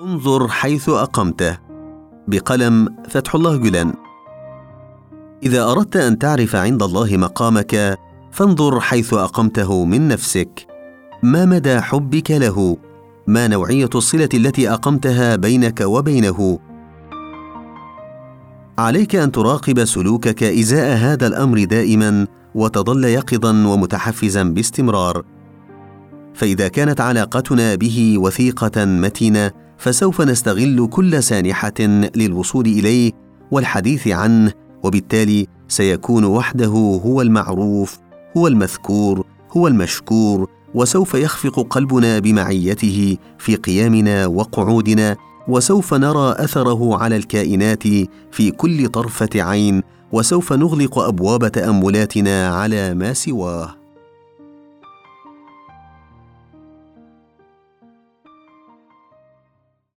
انظر حيث أقمته. بقلم فتح الله جلان. إذا أردت أن تعرف عند الله مقامك فانظر حيث أقمته من نفسك. ما مدى حبك له؟ ما نوعية الصلة التي أقمتها بينك وبينه؟ عليك أن تراقب سلوكك إزاء هذا الأمر دائما وتظل يقظا ومتحفزا باستمرار. فإذا كانت علاقتنا به وثيقة متينة فسوف نستغل كل سانحة للوصول إليه والحديث عنه وبالتالي سيكون وحده هو المعروف هو المذكور هو المشكور وسوف يخفق قلبنا بمعيته في قيامنا وقعودنا وسوف نرى أثره على الكائنات في كل طرفة عين وسوف نغلق أبواب تأملاتنا على ما سواه.